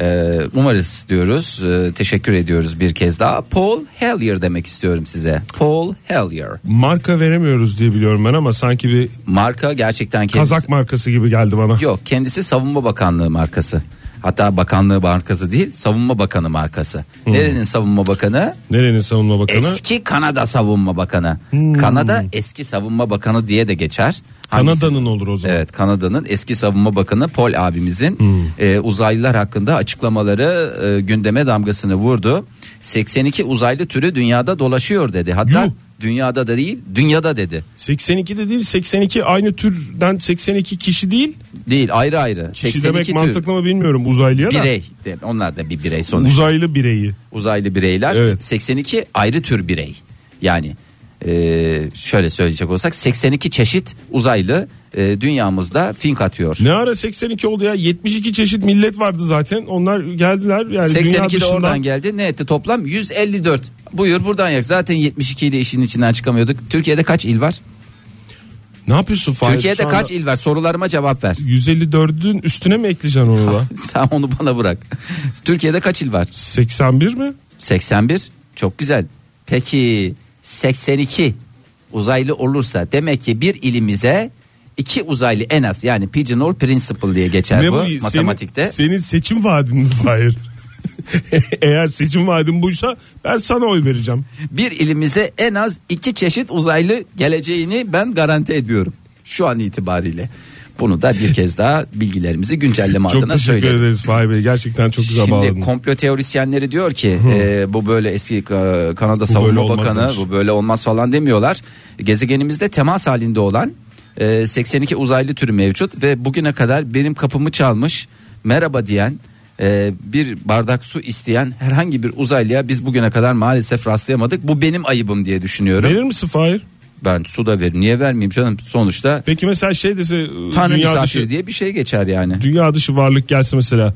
S3: Ee, umarız diyoruz. Ee, teşekkür ediyoruz bir kez daha. Paul Hellyer demek istiyorum size. Paul Hellyer.
S4: Marka veremiyoruz diye biliyorum ben ama sanki bir
S3: Marka gerçekten kendisi.
S4: kazak markası gibi geldi bana.
S3: Yok kendisi savunma bakanlığı markası. Hatta bakanlığı markası değil savunma bakanı markası. Nerenin savunma bakanı?
S4: Nerenin savunma bakanı?
S3: Eski Kanada savunma bakanı. Kanada eski savunma bakanı diye de geçer.
S4: Kanada'nın olur o zaman.
S3: Evet Kanada'nın eski savunma bakanı Paul abimizin e, uzaylılar hakkında açıklamaları e, gündeme damgasını vurdu. 82 uzaylı türü dünyada dolaşıyor dedi. Hatta
S4: Yuh.
S3: Dünyada da değil dünyada dedi.
S4: 82'de değil 82 aynı türden 82 kişi değil.
S3: Değil ayrı ayrı.
S4: Kişi
S3: 82
S4: demek
S3: tür.
S4: mantıklı mı bilmiyorum uzaylıya da.
S3: Birey. De- Onlar da bir birey sonuçta.
S4: Uzaylı bireyi.
S3: Uzaylı bireyler.
S4: Evet.
S3: 82 ayrı tür birey. Yani e, şöyle söyleyecek olsak 82 çeşit uzaylı e, dünyamızda fink atıyor.
S4: Ne ara 82 oldu ya 72 çeşit millet vardı zaten onlar geldiler yani dünya
S3: 82 de
S4: dışından.
S3: oradan geldi. Ne etti toplam? 154. Buyur buradan yak. Zaten 72 ile işin içinden çıkamıyorduk. Türkiye'de kaç il var?
S4: Ne yapıyorsun Fahir?
S3: Türkiye'de
S4: Şu anda
S3: kaç il var? Sorularıma cevap ver.
S4: 154'ün üstüne mi ekleyeceksin onu da? *laughs*
S3: Sen onu bana bırak. *laughs* Türkiye'de kaç il var?
S4: 81 mi?
S3: 81. Çok güzel. Peki 82 uzaylı olursa demek ki bir ilimize iki uzaylı en az yani pigeonhole principle diye geçer bu,
S4: Senin-
S3: matematikte.
S4: Senin, seçim vaadin mi Fahir? *laughs* Eğer seçim vaadin buysa ben sana oy vereceğim.
S3: bir ilimize en az iki çeşit uzaylı geleceğini ben garanti ediyorum. Şu an itibariyle. Bunu da bir kez daha bilgilerimizi güncelleme
S4: Çok
S3: adına
S4: teşekkür
S3: söyledim.
S4: ederiz Fahir Bey. Gerçekten çok güzel
S3: Şimdi
S4: bağladınız.
S3: komplo teorisyenleri diyor ki e, bu böyle eski e, Kanada Savunma Bakanı
S4: demiş.
S3: bu böyle olmaz falan demiyorlar. Gezegenimizde temas halinde olan e, 82 uzaylı türü mevcut ve bugüne kadar benim kapımı çalmış merhaba diyen e, bir bardak su isteyen herhangi bir uzaylıya biz bugüne kadar maalesef rastlayamadık. Bu benim ayıbım diye düşünüyorum.
S4: Verir misin Fahir?
S3: Ben su da veririm. Niye vermeyeyim canım? Sonuçta
S4: Peki mesela şey dese
S3: Tanrı
S4: dünya
S3: misafiri
S4: dışı,
S3: diye bir şey geçer yani.
S4: dünya dışı varlık gelse mesela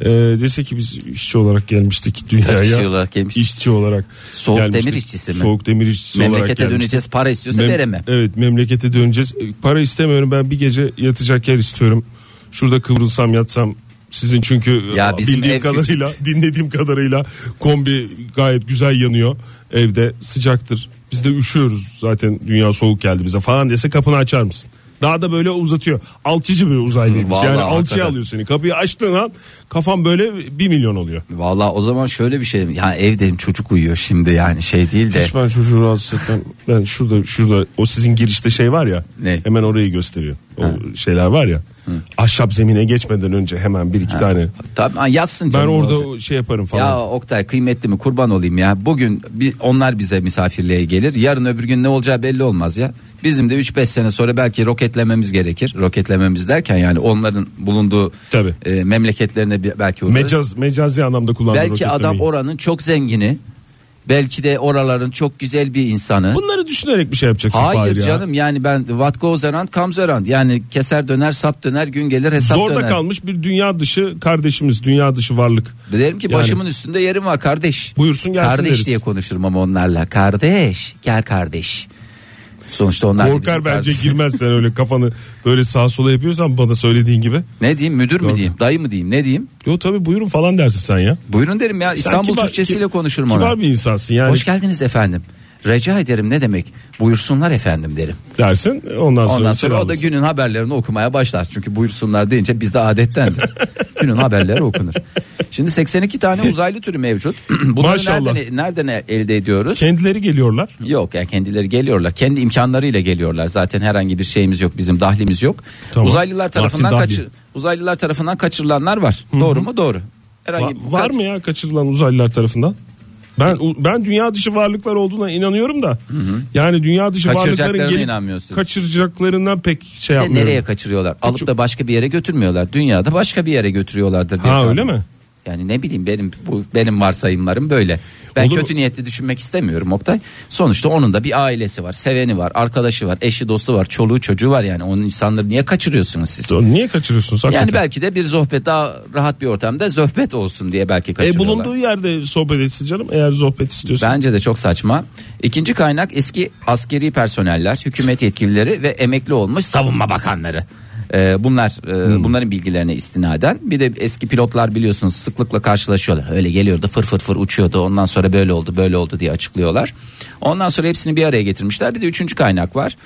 S4: e, dese ki biz işçi olarak gelmiştik dünyaya.
S3: kişi olarak gelmiştik?
S4: İşçi olarak.
S3: Soğuk
S4: gelmiştik.
S3: demir işçisi mi?
S4: Soğuk demir işçisi olarak
S3: Memlekete
S4: gelmiştik.
S3: döneceğiz para istiyorsa
S4: Mem-
S3: veremem.
S4: Evet memlekete döneceğiz. E, Para istemiyorum ben bir gece yatacak yer istiyorum. Şurada kıvrılsam yatsam sizin çünkü
S3: Ya
S4: e, bildiğim kadarıyla *laughs* dinlediğim kadarıyla kombi gayet güzel yanıyor evde sıcaktır. Biz de üşüyoruz zaten dünya soğuk geldi bize falan dese kapını açar mısın? Daha da böyle uzatıyor. Alçıcı bir uzaylıymış.
S3: Vallahi
S4: yani alçıya
S3: hakikaten.
S4: alıyor seni. Kapıyı açtığın an kafan böyle bir milyon oluyor.
S3: Vallahi o zaman şöyle bir şey yani evdeyim çocuk uyuyor şimdi yani şey değil de
S4: Hiç ben çocuğu rahatsız etmem. Ben şurada şurada o sizin girişte şey var ya.
S3: Ne?
S4: Hemen orayı gösteriyor. O şeyler var ya. Ahşap zemine geçmeden önce hemen bir iki tane.
S3: tabii ha, yatsın
S4: Ben
S3: canım.
S4: orada
S3: olacak.
S4: şey yaparım falan.
S3: ya Oktay kıymetli mi kurban olayım ya bugün bir, onlar bize misafirliğe gelir yarın öbür gün ne olacağı belli olmaz ya bizim de 3-5 sene sonra belki roketlememiz gerekir roketlememiz derken yani onların bulunduğu
S4: Tabii.
S3: e, memleketlerine belki uğrarız.
S4: Mecaz mecazi anlamda kullanılır.
S3: belki adam oranın çok zengini belki de oraların çok güzel bir insanı
S4: Bunları düşünerek bir şey yapacaksın
S3: Hayır
S4: Fahir ya.
S3: canım yani ben what goes around comes around yani keser döner sap döner gün gelir hesap
S4: Zorda
S3: döner.
S4: kalmış bir dünya dışı kardeşimiz, dünya dışı varlık.
S3: Derim ki
S4: Yani-
S3: başımın üstünde yerim var kardeş.
S4: Buyursun gelsin
S3: Kardeş
S4: deriz.
S3: diye konuşurum ama onlarla. Kardeş gel kardeş. Sonuçta onlar
S4: Korkar bence
S3: kardeş.
S4: girmez sen öyle kafanı böyle sağa sola yapıyorsan bana söylediğin gibi.
S3: Ne diyeyim müdür mü diyeyim dayı mı diyeyim ne diyeyim.
S4: Yo tabii buyurun falan dersin sen ya.
S3: Buyurun derim ya İstanbul
S4: kibar-
S3: Türkçesiyle
S4: ki-
S3: konuşurum ona.
S4: Kibar bir insansın yani.
S3: Hoş geldiniz efendim. Rica ederim ne demek buyursunlar efendim derim.
S4: dersin. Ondan sonra,
S3: Ondan sonra o da günün haberlerini okumaya başlar. Çünkü buyursunlar deyince bizde adettendir. *laughs* günün haberleri okunur. Şimdi 82 tane uzaylı türü mevcut. *clears throat* Bunları
S4: Maşallah.
S3: nereden, nereden elde ediyoruz?
S4: Kendileri geliyorlar.
S3: Yok yani kendileri geliyorlar. Kendi imkanlarıyla geliyorlar. Zaten herhangi bir şeyimiz yok. Bizim dahlimiz yok.
S4: Tamam.
S3: Uzaylılar tarafından kaçır uzaylılar tarafından kaçırılanlar var. Doğru mu? Doğru. Herhangi
S4: Va- var mı ya kaçırılan uzaylılar tarafından? Ben ben dünya dışı varlıklar olduğuna inanıyorum da. Yani dünya dışı varlıkların gelip
S3: inanmıyorsun.
S4: kaçıracaklarından pek şey yapmıyorum.
S3: nereye kaçırıyorlar? Alıp da başka bir yere götürmüyorlar. Dünyada başka bir yere götürüyorlardır. diye
S4: Ha, öyle mi?
S3: Yani ne bileyim benim bu benim varsayımlarım böyle. Ben
S4: Olur
S3: kötü niyetli düşünmek istemiyorum Oktay. Sonuçta onun da bir ailesi var, seveni var, arkadaşı var, eşi dostu var, çoluğu çocuğu var yani. Onun insanları niye kaçırıyorsunuz siz?
S4: Niye kaçırıyorsunuz hakikaten?
S3: Yani belki de bir sohbet daha rahat bir ortamda sohbet olsun diye belki
S4: E
S3: kaçırıyorlar.
S4: bulunduğu yerde sohbet etsin canım eğer sohbet istiyorsan.
S3: Bence de çok saçma. İkinci kaynak eski askeri personeller, hükümet yetkilileri ve emekli olmuş savunma bakanları. Ee, bunlar e, bunların bilgilerine istinaden bir de eski pilotlar biliyorsunuz sıklıkla karşılaşıyorlar. Öyle geliyordu fır fır fır uçuyordu ondan sonra böyle oldu böyle oldu diye açıklıyorlar. Ondan sonra hepsini bir araya getirmişler. Bir de üçüncü kaynak var.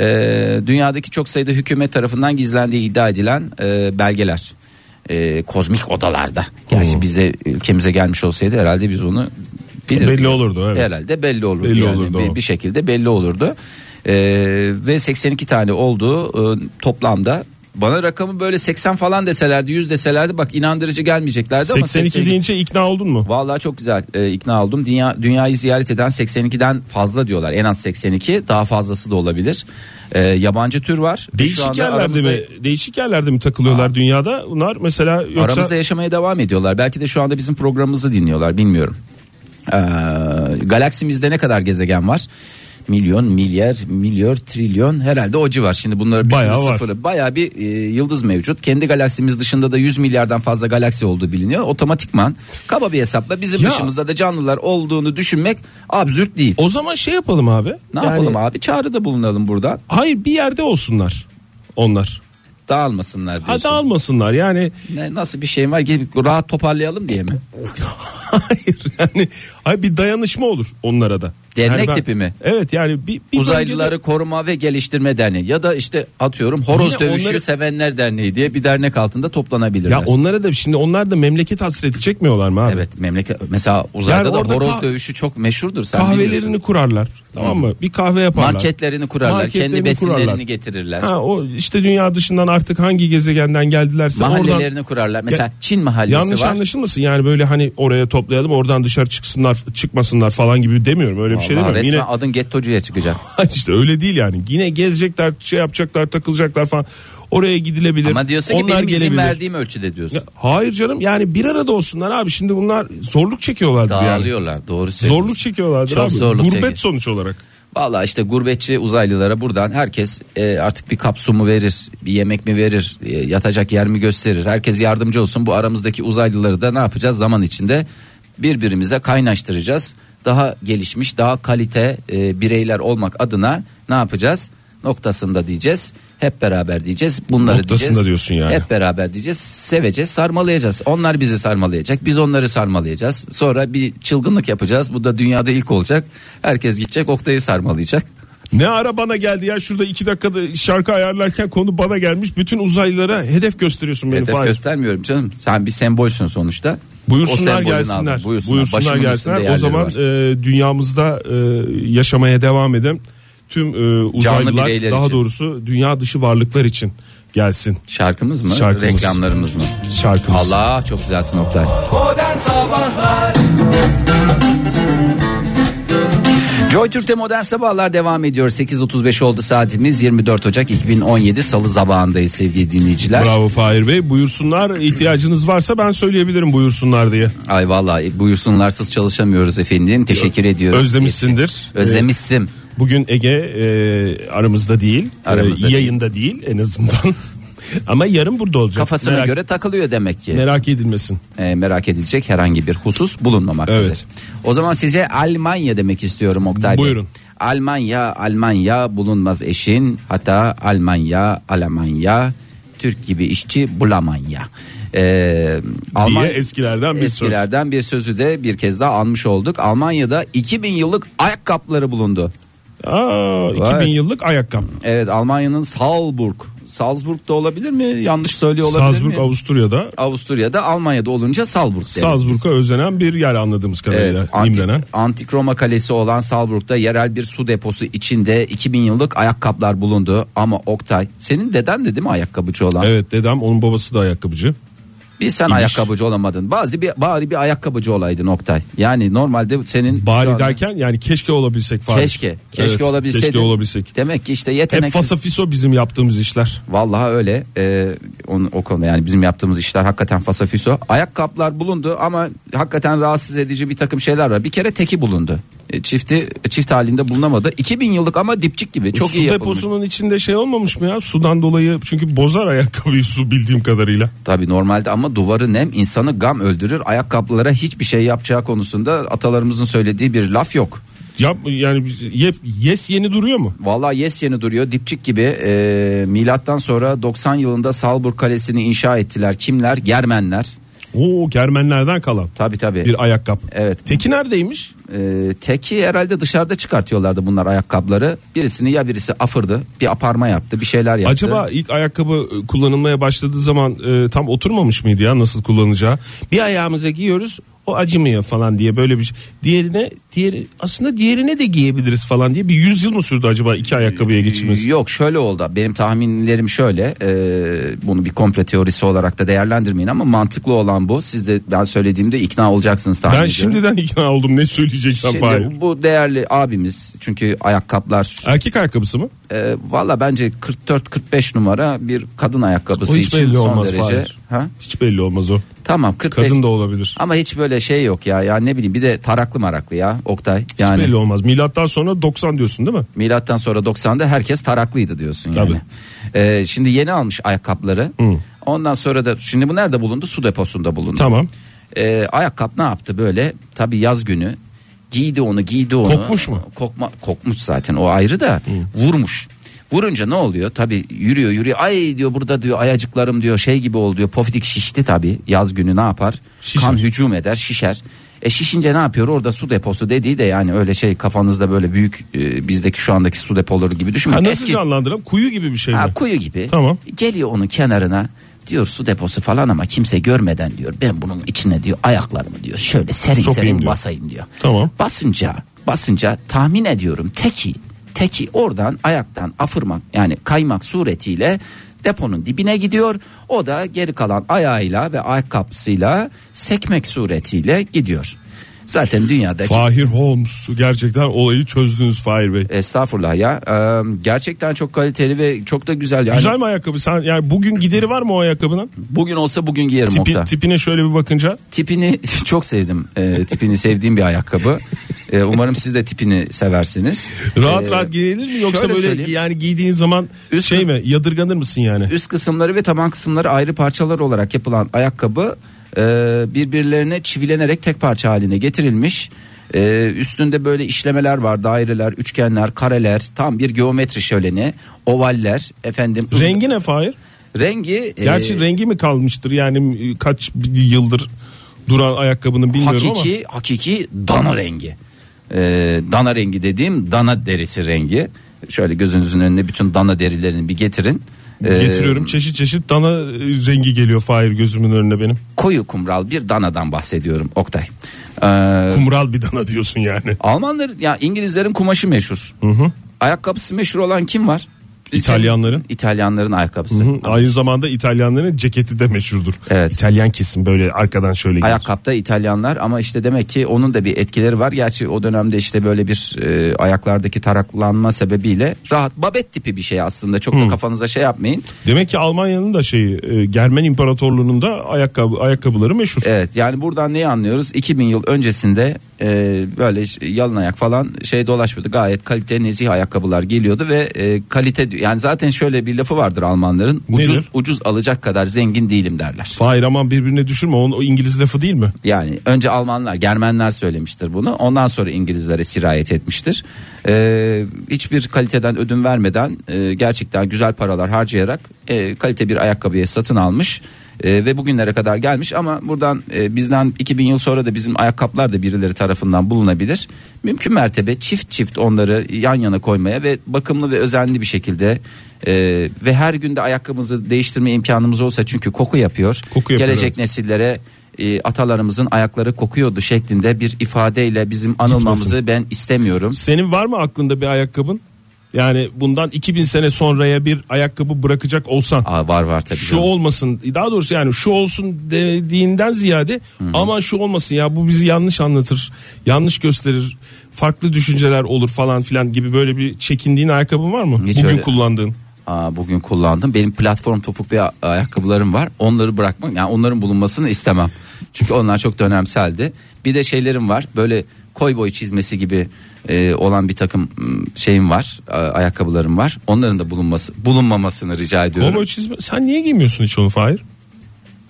S3: Ee, dünyadaki çok sayıda hükümet tarafından gizlendiği iddia edilen e, belgeler. e, kozmik odalarda. Gerçi
S4: Hmm.
S3: bizde ülkemize gelmiş olsaydı herhalde biz onu bilirdik.
S4: Belli olurdu, evet.
S3: Herhalde belli olurdu.
S4: Belli
S3: yani.
S4: olurdu
S3: bir, bir şekilde belli olurdu. E, ve 82 tane oldu e, toplamda. Bana rakamı böyle 80 falan deselerdi 100 deselerdi bak inandırıcı gelmeyeceklerdi ama
S4: 82
S3: 82
S4: deyince ikna oldun mu?
S3: Vallahi çok güzel e, ikna oldum. Dünya dünyayı ziyaret eden 82'den fazla diyorlar. En az 82, daha fazlası da olabilir. E, yabancı tür var.
S4: Değişik yerlerde
S3: aramızda-
S4: mi? Değişik yerlerde mi takılıyorlar dünyada? Bunlar mesela yoksa
S3: Aramızda yaşamaya devam ediyorlar. Belki de şu anda bizim programımızı dinliyorlar, bilmiyorum. Ee, galaksimizde ne kadar gezegen var? Milyon, milyar, milyar, trilyon herhalde o civar. Şimdi bunları
S4: Bayağı var.
S3: sıfırı, bayağı bir e, yıldız mevcut. Kendi galaksimiz dışında da 100 milyardan fazla galaksi olduğu biliniyor. Otomatikman kaba bir hesapla bizim
S4: Ya.
S3: dışımızda da canlılar olduğunu düşünmek absürt değil.
S4: o zaman şey yapalım abi.
S3: Ne
S4: Yani-
S3: yapalım abi? Çağrıda bulunalım buradan.
S4: Hayır bir yerde olsunlar onlar.
S3: Dağılmasınlar diyorsun.
S4: Hadi almasınlar yani.
S3: Ne, nasıl bir şey var? Gelip rahat toparlayalım diye mi? *laughs*
S4: Hayır yani hayır, bir dayanışma olur onlara da.
S3: Dernek
S4: Yani
S3: tipi mi?
S4: Evet yani bir, bir
S3: Uzaylıları
S4: bölgede-
S3: Koruma ve Geliştirme Derneği ya da işte atıyorum Horoz
S4: Yine
S3: Dövüşü
S4: onları-
S3: Sevenler Derneği diye bir dernek altında toplanabilirler.
S4: ya onlara da şimdi onlar da memleket hasreti çekmiyorlar mı abi?
S3: Evet memleket mesela uzayda
S4: Yani
S3: da horoz
S4: kah-
S3: dövüşü çok meşhurdur sen
S4: Kahvelerini
S3: biliyorsun.
S4: kurarlar. Tamam mı? Bir kahve yaparlar.
S3: Marketlerini kurarlar,
S4: Marketlerini
S3: kendi besinlerini
S4: kurarlar.
S3: getirirler.
S4: Ha o işte dünya dışından artık hangi gezegenden geldilerse
S3: Mahallelerini
S4: oradan
S3: kurarlar. Mesela
S4: Ya-
S3: Çin mahallesi
S4: yanlış
S3: var.
S4: anlaşılmasın yani böyle hani oraya toplayalım oradan dışarı çıksınlar çıkmasınlar falan gibi demiyorum öyle bir şey
S3: Vallahi
S4: demiyorum.
S3: resmen
S4: Yine
S3: adın gettocuya çıkacak. *laughs*
S4: işte öyle değil yani. Yine gezecekler, şey yapacaklar, takılacaklar falan. Oraya gidilebilir.
S3: Ama diyorsun ki
S4: Onlar
S3: benim izin verdiğim ölçüde diyorsun.
S4: Ya, hayır canım yani bir arada olsunlar abi. Şimdi bunlar zorluk çekiyorlardır yani.
S3: Dağılıyorlar doğru söylüyorsun.
S4: Zorluk çekiyorlardır
S3: Çok
S4: abi.
S3: zorluk
S4: Gurbet
S3: çekiyor.
S4: sonuç olarak.
S3: Valla işte gurbetçi uzaylılara buradan herkes e, artık bir kap su mu verir, bir yemek mi verir, e, yatacak yer mi gösterir. Herkes yardımcı olsun. Bu aramızdaki uzaylıları da ne yapacağız zaman içinde birbirimize kaynaştıracağız. Daha gelişmiş, daha kalite e, bireyler olmak adına ne yapacağız? Noktasında diyeceğiz. Hep beraber diyeceğiz. Bunları
S4: Noktasında
S3: diyeceğiz.
S4: diyorsun yani.
S3: Hep beraber diyeceğiz. Seveceğiz, sarmalayacağız. Onlar bizi sarmalayacak. Biz onları sarmalayacağız. Sonra bir çılgınlık yapacağız. Bu da dünyada ilk olacak. Herkes gidecek Oktay'ı sarmalayacak.
S4: Ne ara bana geldi ya şurada iki dakikada şarkı ayarlarken konu bana gelmiş. Bütün uzaylılara hedef gösteriyorsun beni
S3: Hedef
S4: Fahir.
S3: göstermiyorum canım. Sen bir sembolsün sonuçta.
S4: Buyursunlar gelsinler. Buyursunlar,
S3: Buyursunlar. Başımın
S4: gelsinler. O zaman
S3: var.
S4: e, dünyamızda e, yaşamaya devam eden tüm e, uzaylılar daha
S3: için.
S4: doğrusu dünya dışı varlıklar için gelsin
S3: Şarkımız mı?
S4: Şarkımız.
S3: Reklamlarımız mı?
S4: şarkımız.
S3: Allah çok güzelsin Oktay.
S2: Modern Sabahlar
S3: Joy Türk'te modern sabahlar devam ediyor. 8.35 oldu saatimiz. 24 Ocak 2017 Salı sabahındayız sevgili dinleyiciler.
S4: Bravo Fahir Bey. Buyursunlar ihtiyacınız varsa ben söyleyebilirim buyursunlar diye.
S3: Ay vallahi buyursunlarsız çalışamıyoruz efendim. Teşekkür ediyoruz.
S4: Özlemişsindir.
S3: Özlemişsim.
S4: Bugün Ege e, aramızda değil.
S3: Aramızda
S4: e, yayında değil. en azından. *laughs* Ama yarın burada olacak.
S3: Kafasına
S4: merak,
S3: göre takılıyor demek ki.
S4: merak edilmesin.
S3: e, merak edilecek herhangi bir husus bulunmamaktadır.
S4: Evet.
S3: O zaman size Almanya demek istiyorum Oktay Bey.
S4: Buyurun.
S3: Almanya, Almanya bulunmaz eşin. Hatta Almanya, Almanya, Türk gibi işçi bulamanya. Ee, Alman-
S4: Diye eskilerden bir söz.
S3: eskilerden bir sözü de bir kez daha anmış olduk. Almanya'da 2000 yıllık ayakkabıları bulundu.
S4: Aa, 2000
S3: Evet.
S4: yıllık ayakkabı.
S3: Evet Almanya'nın Salzburg. Salzburg'da olabilir mi? Yanlış söylüyor olabilir
S4: Salzburg
S3: mi?
S4: Avusturya'da.
S3: Avusturya'da Almanya'da olunca Salzburg deriz.
S4: Salzburg'a özenen bir yer anladığımız kadarıyla.
S3: Evet, antik, antik Roma kalesi olan Salzburg'da yerel bir su deposu içinde 2000 yıllık ayakkabılar bulundu. Ama Oktay senin deden de değil mi ayakkabıcı olan?
S4: Evet dedem onun babası da ayakkabıcı.
S3: Bir sen
S4: İmiş.
S3: ayakkabıcı olamadın. Bazı bir bari bir ayakkabıcı olaydın Oktay. Yani normalde senin
S4: Bari
S3: anda-
S4: derken yani keşke olabilsek falan.
S3: keşke keşke
S4: Evet,
S3: olabilseydin.
S4: Keşke olabilsek.
S3: Demek ki işte
S4: Hep
S3: yetenek.
S4: fasafiso bizim yaptığımız işler.
S3: Vallahi öyle. Ee, onun, o konuda yani bizim yaptığımız işler hakikaten fasafiso. Ayakkabılar bulundu ama hakikaten rahatsız edici bir takım şeyler var. Bir kere teki bulundu. E, Çifti çift halinde bulunamadı. 2000 yıllık ama dipçik gibi. Çok
S4: su
S3: iyi yapılmış.
S4: deposunun içinde şey olmamış mı ya? Sudan dolayı çünkü bozar ayakkabıyı su bildiğim kadarıyla.
S3: Tabii normalde ama duvarı nem insanı gam öldürür. Ayakkabılara hiçbir şey yapacağı konusunda atalarımızın söylediği bir laf yok.
S4: Yap yani yep, yes yeni duruyor mu?
S3: Vallahi yes yeni duruyor dipçik gibi e, milattan sonra 90 yılında Salzburg Kalesi'ni inşa ettiler. Kimler? Germenler.
S4: Oo Germenlerden kalan
S3: Tabii tabii.
S4: bir ayakkabı.
S3: Evet.
S4: Teki neredeymiş?
S3: E, teki herhalde dışarıda çıkartıyorlardı bunlar ayakkabıları. Birisini ya birisi afırdı bir aparma yaptı bir şeyler yaptı.
S4: Acaba ilk ayakkabı e, kullanılmaya başladığı zaman e, tam oturmamış mıydı ya nasıl kullanacağı? Bir ayağımıza giyiyoruz o acımıyor falan diye böyle bir şey. Diğerine diğeri aslında diğerine de giyebiliriz falan diye bir yüzyıl mı sürdü acaba iki ayakkabıya geçmesi?
S3: Yok şöyle oldu benim tahminlerim şöyle e, bunu bir komple teorisi olarak da değerlendirmeyin ama mantıklı olan bu siz de ben söylediğimde ikna olacaksınız tahmin
S4: Ben
S3: ediyorum.
S4: şimdiden *laughs* ikna oldum ne söyleyeceksen
S3: Şimdi
S4: Fahir.
S3: bu değerli abimiz çünkü ayakkabılar
S4: Erkek ayakkabısı mı?
S3: e, valla bence 44-45 numara bir kadın ayakkabısı
S4: O hiç
S3: için
S4: belli
S3: son
S4: olmaz
S3: derece.
S4: Fahir.
S3: Ha?
S4: Hiç belli olmaz o.
S3: Tamam 45.
S4: Kadın da olabilir.
S3: Ama hiç böyle şey yok ya. Ya ne bileyim bir de taraklı maraklı ya Oktay.
S4: Hiç
S3: Yani
S4: belli olmaz. Milattan sonra 90 diyorsun değil mi?
S3: milattan sonra 90'da herkes taraklıydı diyorsun yani.
S4: Tabii.
S3: Ee, şimdi yeni almış ayakkabıları. Ondan sonra da şimdi bu nerede bulundu? Su deposunda bulundu.
S4: Tamam.
S3: Ee, ayakkabı ne yaptı böyle? Tabii yaz günü giydi onu giydi onu.
S4: Kokmuş mu?
S3: Kokma, kokmuş zaten o ayrı da vurmuş. Vurunca ne oluyor? Tabii yürüyor yürüyor. Ay diyor burada diyor ayacıklarım diyor şey gibi oldu diyor. Pofidik şişti tabii. Yaz günü ne yapar?
S4: Şişer.
S3: Kan hücum eder şişer. E şişince ne yapıyor? Orada su deposu dediği de yani öyle şey kafanızda böyle büyük e, bizdeki şu andaki su depoları gibi düşünmeyin.
S4: Ha, nasıl
S3: Eski-
S4: canlandıralım? Kuyu gibi bir şey mi?
S3: Ha, kuyu gibi.
S4: Tamam.
S3: Geliyor onun kenarına diyor su deposu falan ama kimse görmeden diyor ben bunun içine diyor ayaklarımı diyor şöyle serin
S4: Sokayım
S3: serin
S4: diyor.
S3: basayım diyor.
S4: Tamam.
S3: Basınca basınca tahmin ediyorum teki teki oradan ayaktan afırmak yani kaymak suretiyle deponun dibine gidiyor. O da geri kalan ayağıyla ve ayakkabısıyla sekmek suretiyle gidiyor. Zaten dünyadaki
S4: Fahir Holmes gerçekten olayı çözdünüz Fahir Bey.
S3: estağfurullah ya eee, gerçekten çok kaliteli ve çok da güzel yani.
S4: Güzel mi ayakkabı? Sen yani bugün gideri var mı o ayakkabının?
S3: Bugün olsa bugün giyerim
S4: Tipi,
S3: Oktay.
S4: tipine şöyle bir bakınca
S3: Tipini *laughs* çok sevdim. Ee, tipini sevdiğim bir ayakkabı. Ee, umarım siz de tipini seversiniz.
S4: rahat
S3: Ee,
S4: rahat giyilir mi yoksa
S3: şöyle
S4: böyle
S3: söyleyeyim.
S4: yani giydiğin zaman
S3: Üst
S4: şey
S3: kız-
S4: mi yadırganır mısın yani?
S3: Üst kısımları ve taban kısımları ayrı parçalar olarak yapılan ayakkabı e, birbirlerine çivilenerek tek parça haline getirilmiş. E, üstünde böyle işlemeler var daireler üçgenler kareler tam bir geometri şöleni ovaller efendim
S4: Rengi ne Fahir?
S3: rengi e,
S4: Gerçi rengi mi kalmıştır yani kaç yıldır duran ayakkabının bilmiyorum
S3: hakiki hakiki dana rengi. Ee, dana rengi dediğim dana derisi rengi. Şöyle gözünüzün önüne bütün dana derilerini bir getirin. Ee,
S4: getiriyorum çeşit çeşit dana rengi geliyor Fahir gözümün önüne benim.
S3: Koyu kumral bir danadan bahsediyorum Oktay. Ee,
S4: Kumral bir dana diyorsun yani.
S3: Almanlar ya İngilizlerin kumaşı meşhur. Ayakkabısı meşhur olan kim var?
S4: İtalyanların.
S3: İtalyanların ayakkabısı.
S4: Hı, Aynı zamanda İtalyanların ceketi de meşhurdur.
S3: Evet.
S4: İtalyan kesim böyle arkadan şöyle gelir.
S3: Ayakkabıda İtalyanlar ama işte demek ki onun da bir etkileri var. Gerçi o dönemde işte böyle bir e, ayaklardaki taraklanma sebebiyle rahat babet tipi bir şey aslında. Çok da kafanıza şey yapmayın.
S4: Demek ki Almanya'nın da şeyi e, Germen İmparatorluğu'nun da ayakkabı ayakkabıları meşhur.
S3: Evet yani buradan neyi anlıyoruz? 2000 yıl öncesinde e, böyle yalın ayak falan şey dolaşmıyordu. Gayet kalite nezih ayakkabılar geliyordu ve e, kalite yani zaten şöyle bir lafı vardır Almanların. Ucuz
S4: Nedir?
S3: ucuz alacak kadar zengin değilim derler.
S4: Fahir aman birbirine düşürme o, o İngiliz lafı değil mi?
S3: Yani önce Almanlar, Germenler söylemiştir bunu. Ondan sonra İngilizlere sirayet etmiştir. Ee, hiçbir kaliteden ödün vermeden e, gerçekten güzel paralar harcayarak e, kalite bir ayakkabıya satın almış. E, ve bugünlere kadar gelmiş ama buradan e, bizden 2000 yıl sonra da bizim ayakkabılar da birileri tarafından bulunabilir. Mümkün mertebe çift çift onları yan yana koymaya ve bakımlı ve özenli bir şekilde e, ve her günde ayakkabımızı değiştirme imkanımız olsa çünkü koku yapıyor.
S4: Koku yapıyor,
S3: Gelecek nesillere e, atalarımızın ayakları kokuyordu şeklinde bir ifadeyle bizim anılmamızı
S4: Gitmesin.
S3: ben istemiyorum.
S4: Senin var mı aklında bir ayakkabın? Yani bundan 2000 sene sonraya bir ayakkabı bırakacak olsan
S3: Aa, var var tabii.
S4: şu
S3: canım.
S4: olmasın daha doğrusu yani şu olsun dediğinden ziyade aman şu olmasın ya bu bizi yanlış anlatır yanlış gösterir farklı düşünceler olur falan filan gibi böyle bir çekindiğin ayakkabın var mı?
S3: Hiç
S4: Bugün
S3: öyle.
S4: kullandığın.
S3: Aa, bugün kullandım. Benim platform topuk ve ayakkabılarım var. Onları bırakmak yani onların bulunmasını istemem. Çünkü onlar çok dönemseldi. Bir de şeylerim var. Böyle koy boy çizmesi gibi e, olan bir takım şeyim var. ayakkabılarım var. Onların da bulunması bulunmamasını rica ediyorum.
S4: Homo çizme sen niye giymiyorsun hiç onu Fahir?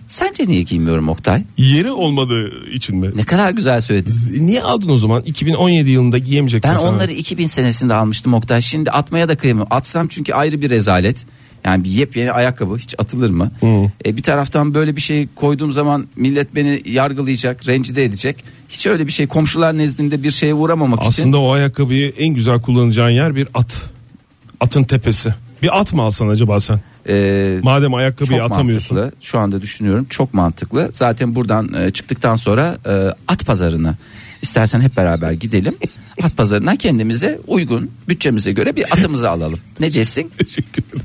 S3: Sence niye giymiyorum Oktay?
S4: Yeri olmadığı için mi?
S3: Ne kadar güzel söyledin.
S4: Niye aldın o zaman? 2017 yılında giyemeyeceksin
S3: Ben
S4: sen.
S3: onları 2000 senesinde almıştım Oktay. Şimdi atmaya da kıyamıyorum. Atsam çünkü ayrı bir rezalet. Yani bir yepyeni ayakkabı hiç atılır mı? E, bir taraftan böyle bir şey koyduğum zaman millet beni yargılayacak, rencide edecek. Hiç öyle bir şey komşular nezdinde bir şeye uğramamak için.
S4: Aslında o ayakkabıyı en güzel kullanacağın yer bir at. Atın tepesi. Bir at mı alsan acaba sen?
S3: e,
S4: Madem ayakkabıyı atamıyorsun.
S3: mantıklı. Şu anda düşünüyorum çok mantıklı. Zaten buradan e, çıktıktan sonra e, at pazarına istersen hep beraber gidelim. At pazarından kendimize uygun bütçemize göre bir atımızı alalım. Ne dersin? *laughs*
S4: Teşekkür ederim.